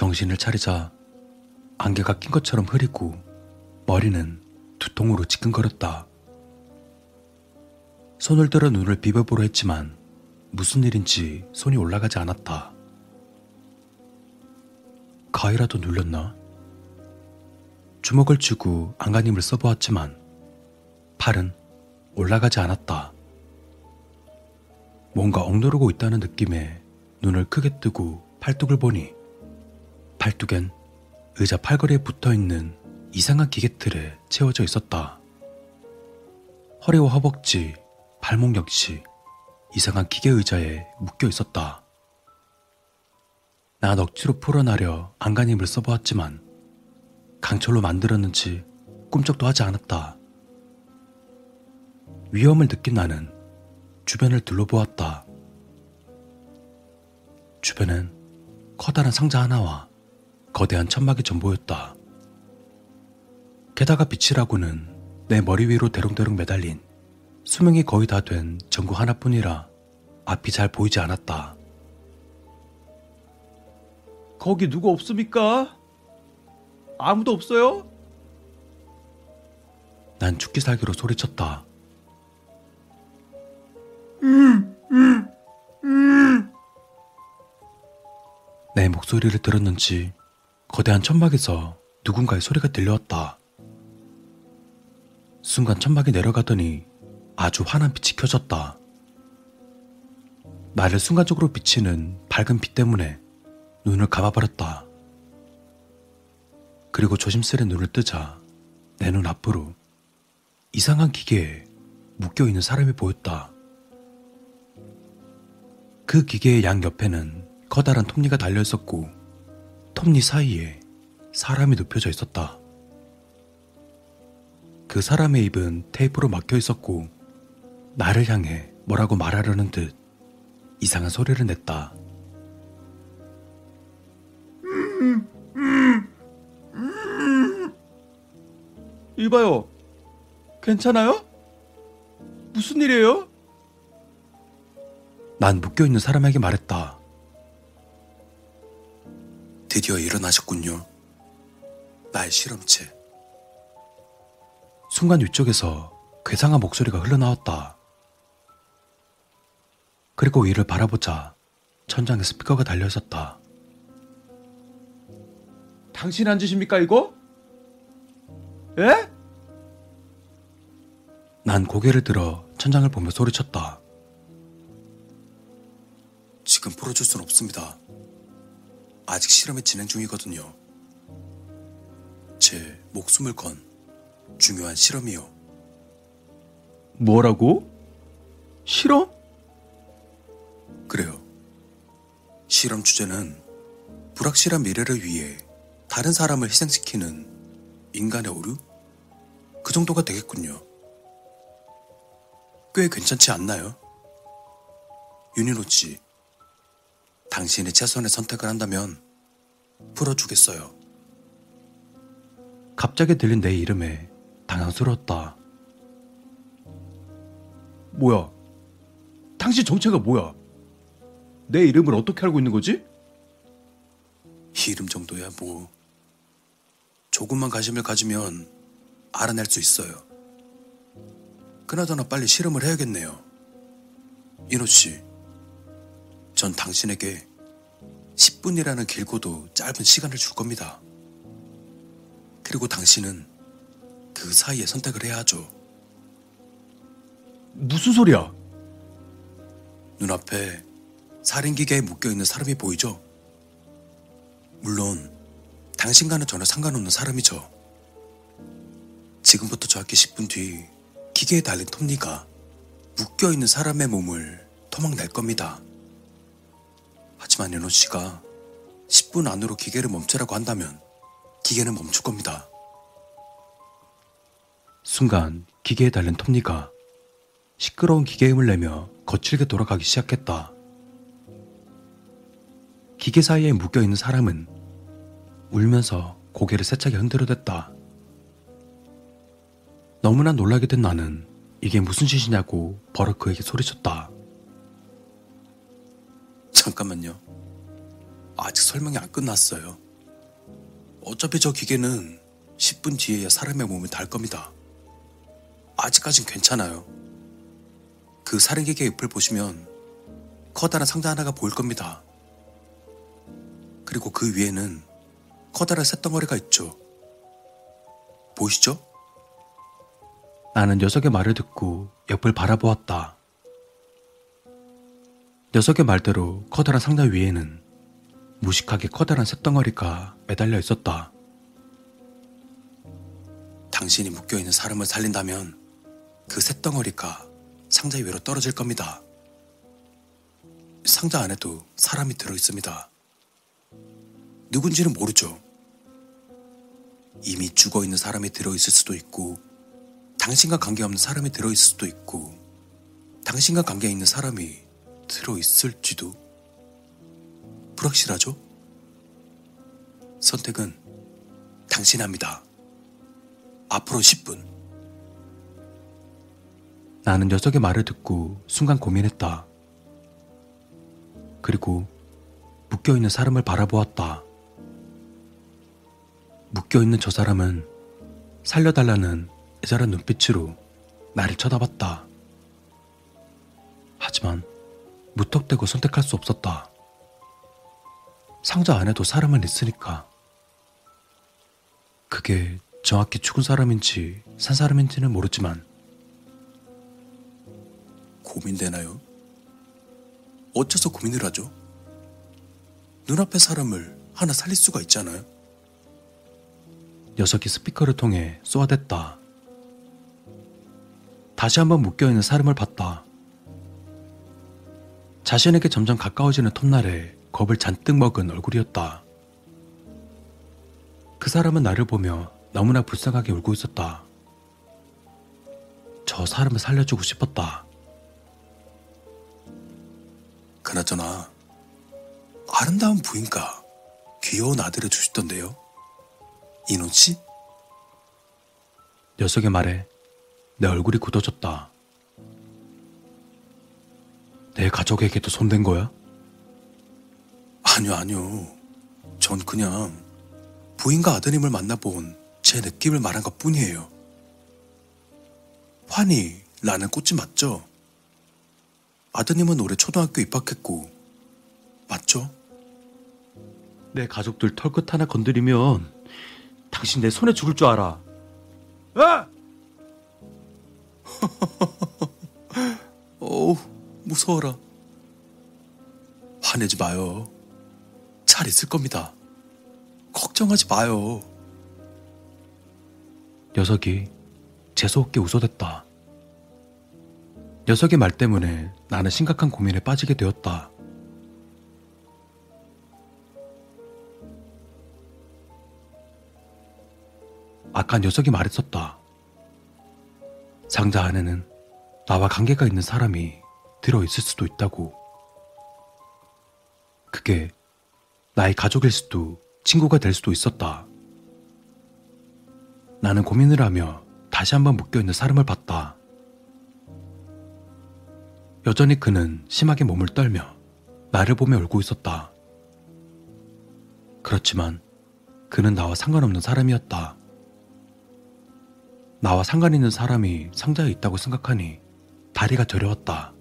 정신을 차리자 안개가 낀 것처럼 흐리고 머리는 두통으로 지끈거렸다. 손을 들어 눈을 비벼보려 했지만 무슨 일인지 손이 올라가지 않았다. 가위라도 눌렸나? 주먹을 쥐고 안간힘을 써보았지만 팔은 올라가지 않았다. 뭔가 억누르고 있다는 느낌에 눈을 크게 뜨고 팔뚝을 보니 팔뚝엔 의자 팔걸이에 붙어 있는 이상한 기계틀에 채워져 있었다. 허리와 허벅지, 발목 역시 이상한 기계 의자에 묶여 있었다. 난 억지로 풀어나려 안간힘을 써보았지만 강철로 만들었는지 꿈쩍도 하지 않았다. 위험을 느낀 나는 주변을 둘러보았다. 주변엔 커다란 상자 하나와 거대한 천막이 전보였다. 게다가 빛이라고는 내 머리 위로 대롱대롱 매달린 수명이 거의 다 된 전구 하나뿐이라 앞이 잘 보이지 않았다. 거기 누구 없습니까? 아무도 없어요? 난 죽기 살기로 소리쳤다. 내 목소리를 들었는지 거대한 천막에서 누군가의 소리가 들려왔다. 순간 천막이 내려가더니 아주 환한 빛이 켜졌다. 나를 순간적으로 비치는 밝은 빛 때문에 눈을 감아버렸다. 그리고 조심스레 눈을 뜨자 내 눈 앞으로 이상한 기계에 묶여 있는 사람이 보였다. 그 기계의 양 옆에는 커다란 톱니가 달려 있었고 톱니 사이에 사람이 눕혀져 있었다. 그 사람의 입은 테이프로 막혀 있었고 나를 향해 뭐라고 말하려는 듯 이상한 소리를 냈다. 이봐요. 괜찮아요? 무슨 일이에요? 난 묶여 있는 사람에게 말했다. 드디어 일어나셨군요. 나의 실험체. 순간 위쪽에서 괴상한 목소리가 흘러나왔다. 그리고 위를 바라보자 천장에 스피커가 달려 있었다. 당신 앉으십니까 이거? 예? 난 고개를 들어 천장을 보며 소리쳤다. 지금 풀어줄 순 없습니다. 아직 실험이 진행 중이거든요. 제 목숨을 건 중요한 실험이요. 뭐라고? 실험? 그래요. 실험 주제는 불확실한 미래를 위해 다른 사람을 희생시키는 인간의 오류? 그 정도가 되겠군요. 꽤 괜찮지 않나요? 씨, 당신이 최선의 선택을 한다면 풀어주겠어요. 갑자기 들린 내 이름에 당황스러웠다. 뭐야? 당신 정체가 뭐야? 내 이름을 어떻게 알고 있는 거지? 이름 정도야 뭐 조금만 관심을 가지면 알아낼 수 있어요. 그나저나 빨리 실험을 해야겠네요. 인호 씨, 전 당신에게 10분이라는 길고도 짧은 시간을 줄 겁니다. 그리고 당신은 그 사이에 선택을 해야 하죠. 무슨 소리야? 눈앞에 살인기계에 묶여있는 사람이 보이죠? 물론 당신과는 전혀 상관없는 사람이죠. 지금부터 정확히 10분 뒤 기계에 달린 톱니가 묶여있는 사람의 몸을 토막낼 겁니다. 하지만 연호 씨가 10분 안으로 기계를 멈추라고 한다면 기계는 멈출 겁니다. 순간 기계에 달린 톱니가 시끄러운 기계음을 내며 거칠게 돌아가기 시작했다. 기계 사이에 묶여있는 사람은 울면서 고개를 세차게 흔들어댔다. 너무나 놀라게 된 나는 이게 무슨 짓이냐고 버럭 그에게 소리쳤다. 잠깐만요. 아직 설명이 안 끝났어요. 어차피 저 기계는 10분 뒤에야 사람의 몸을 달 겁니다. 아직까진 괜찮아요. 그 살인기계 옆을 보시면 커다란 상자 하나가 보일 겁니다. 그리고 그 위에는 커다란 쇳덩어리가 있죠. 보이시죠? 나는 녀석의 말을 듣고 옆을 바라보았다. 녀석의 말대로 커다란 상자 위에는 무식하게 커다란 쇳덩어리가 매달려 있었다. 당신이 묶여있는 사람을 살린다면 그 쇳덩어리가 상자 위로 떨어질 겁니다. 상자 안에도 사람이 들어있습니다. 누군지는 모르죠. 이미 죽어 있는 사람이 들어있을 수도 있고, 당신과 관계없는 사람이 들어있을 수도 있고, 당신과 관계 있는 사람이 들어있을지도 불확실하죠? 선택은 당신 합니다. 앞으로 10분. 나는 녀석의 말을 듣고 순간 고민했다. 그리고 묶여있는 사람을 바라보았다. 묶여있는 저 사람은 살려달라는 애절한 눈빛으로 나를 쳐다봤다. 하지만 무턱대고 선택할 수 없었다. 상자 안에도 사람은 있으니까. 그게 정확히 죽은 사람인지 산 사람인지는 모르지만 고민되나요? 어째서 고민을 하죠? 눈앞의 사람을 하나 살릴 수가 있잖아요. 녀석이 스피커를 통해 쏘아댔다. 다시 한번 묶여있는 사람을 봤다. 자신에게 점점 가까워지는 톱날에 겁을 잔뜩 먹은 얼굴이었다. 그 사람은 나를 보며 너무나 불쌍하게 울고 있었다. 저 사람을 살려주고 싶었다. 그나저나 아름다운 부인과 귀여운 아들을 주시던데요. 씨? 녀석의 말에 내 얼굴이 굳어졌다. 내 가족에게도 손댄 거야? 아니요, 아니요. 전 그냥 부인과 아드님을 만나본 제 느낌을 말한 것 뿐이에요. 환희, 라는 꽃이 맞죠? 아드님은 올해 초등학교 입학했고, 맞죠? 내 가족들 털끝 하나 건드리면 당신 내 손에 죽을 줄 알아. 아! 어우, 무서워라. 화내지 마요. 잘 있을 겁니다. 걱정하지 마요. 녀석이 재수없게 웃어댔다. 녀석의 말 때문에 나는 심각한 고민에 빠지게 되었다. 아까 녀석이 말했었다. 상자 안에는 나와 관계가 있는 사람이 들어있을 수도 있다고. 그게 나의 가족일 수도 친구가 될 수도 있었다. 나는 고민을 하며 다시 한번 묶여있는 사람을 봤다. 여전히 그는 심하게 몸을 떨며 나를 보며 울고 있었다. 그렇지만 그는 나와 상관없는 사람이었다. 나와 상관 있는 사람이 상자에 있다고 생각하니 다리가 저려웠다.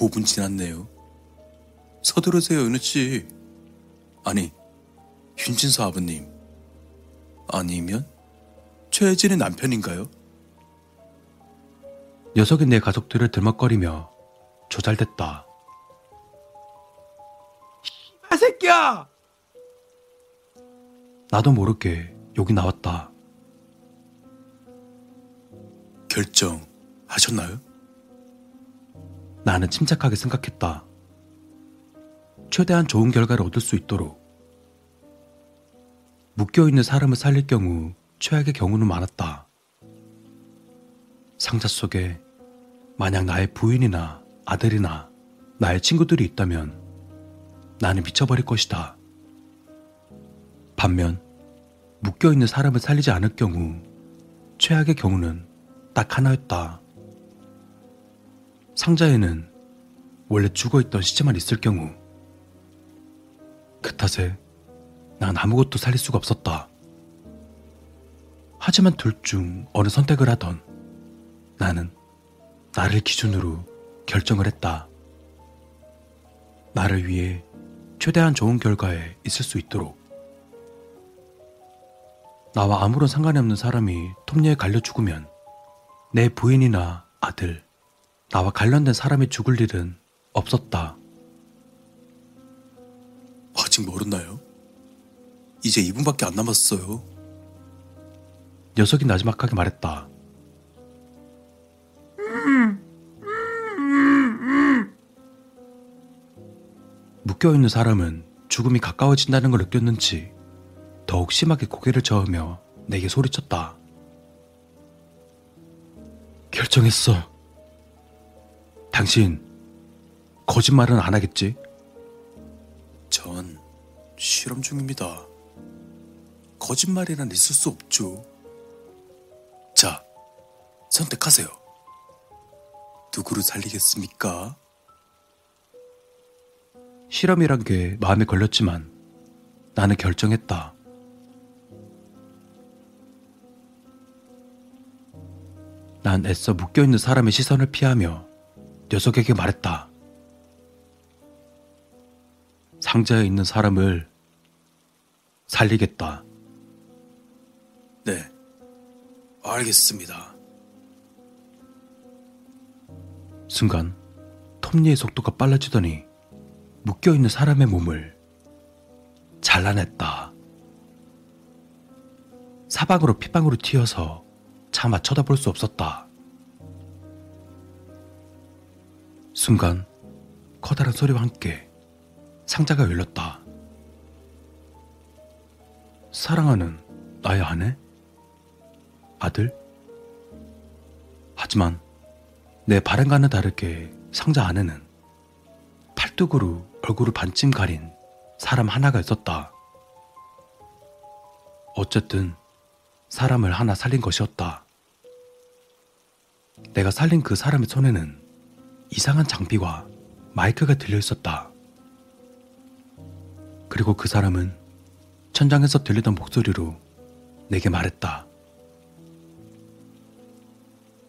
5분 지났네요. 서두르세요, 은우 씨. 아니, 윤진서 아버님. 아니면 최혜진의 남편인가요? 녀석이 내 가족들을 들먹거리며 조잘댔다. 아 새끼야! 나도 모르게 욕이 나왔다. 결정하셨나요? 나는 침착하게 생각했다. 최대한 좋은 결과를 얻을 수 있도록. 묶여있는 사람을 살릴 경우 최악의 경우는 많았다. 상자 속에 만약 나의 부인이나 아들이나 나의 친구들이 있다면 나는 미쳐버릴 것이다. 반면 묶여있는 사람을 살리지 않을 경우 최악의 경우는 딱 하나였다. 상자에는 원래 죽어있던 시체만 있을 경우 그 탓에 난 아무것도 살릴 수가 없었다. 하지만 둘 중 어느 선택을 하던 나는 나를 기준으로 결정을 했다. 나를 위해 최대한 좋은 결과에 있을 수 있도록. 나와 아무런 상관이 없는 사람이 톱니에 갈려 죽으면 내 부인이나 아들, 나와 관련된 사람이 죽을 일은 없었다. 아직 멀었나요? 이제 2분밖에 안 남았어요. 녀석이 나지막하게 말했다. 묶여있는 사람은 죽음이 가까워진다는 걸 느꼈는지 더욱 심하게 고개를 저으며 내게 소리쳤다. 결정했어. 당신, 거짓말은 안 하겠지? 전 실험 중입니다. 거짓말이란 있을 수 없죠. 자, 선택하세요. 누구를 살리겠습니까? 실험이란 게 마음에 걸렸지만 나는 결정했다. 난 애써 묶여있는 사람의 시선을 피하며 녀석에게 말했다. 상자에 있는 사람을 살리겠다. 네, 알겠습니다. 순간 톱니의 속도가 빨라지더니 묶여있는 사람의 몸을 잘라냈다. 사방으로 피방으로 튀어서 차마 쳐다볼 수 없었다. 순간 커다란 소리와 함께 상자가 열렸다. 사랑하는 나의 아내? 아들? 하지만 내 바람과는 다르게 상자 안에는 팔뚝으로 얼굴을 반쯤 가린 사람 하나가 있었다. 어쨌든 사람을 하나 살린 것이었다. 내가 살린 그 사람의 손에는 이상한 장비와 마이크가 들려 있었다. 그리고 그 사람은 천장에서 들리던 목소리로 내게 말했다.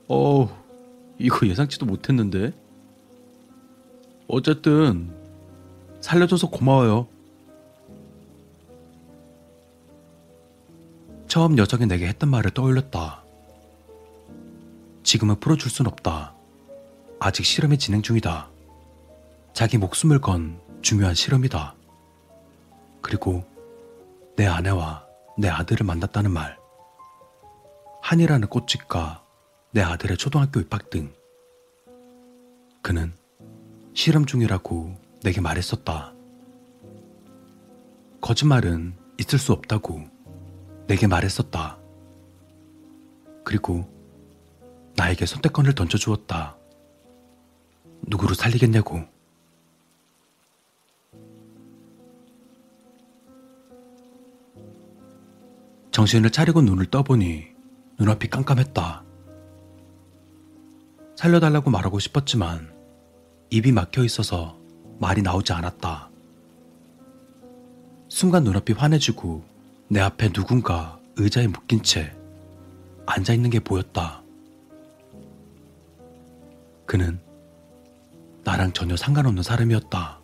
어, 이거 예상치도 못했는데. 어쨌든 살려줘서 고마워요. 처음 여정이 내게 했던 말을 떠올렸다. 지금은 풀어줄 순 없다. 아직 실험이 진행 중이다. 자기 목숨을 건 중요한 실험이다. 그리고 내 아내와 내 아들을 만났다는 말. 한이라는 꽃집과 내 아들의 초등학교 입학 등. 그는 실험 중이라고 내게 말했었다. 거짓말은 있을 수 없다고 내게 말했었다. 그리고 나에게 선택권을 던져주었다. 누구를 살리겠냐고. 정신을 차리고 눈을 떠보니 눈앞이 깜깜했다. 살려달라고 말하고 싶었지만 입이 막혀 있어서 말이 나오지 않았다. 순간 눈앞이 환해지고 내 앞에 누군가 의자에 묶인 채 앉아 있는 게 보였다. 그는 나랑 전혀 상관없는 사람이었다.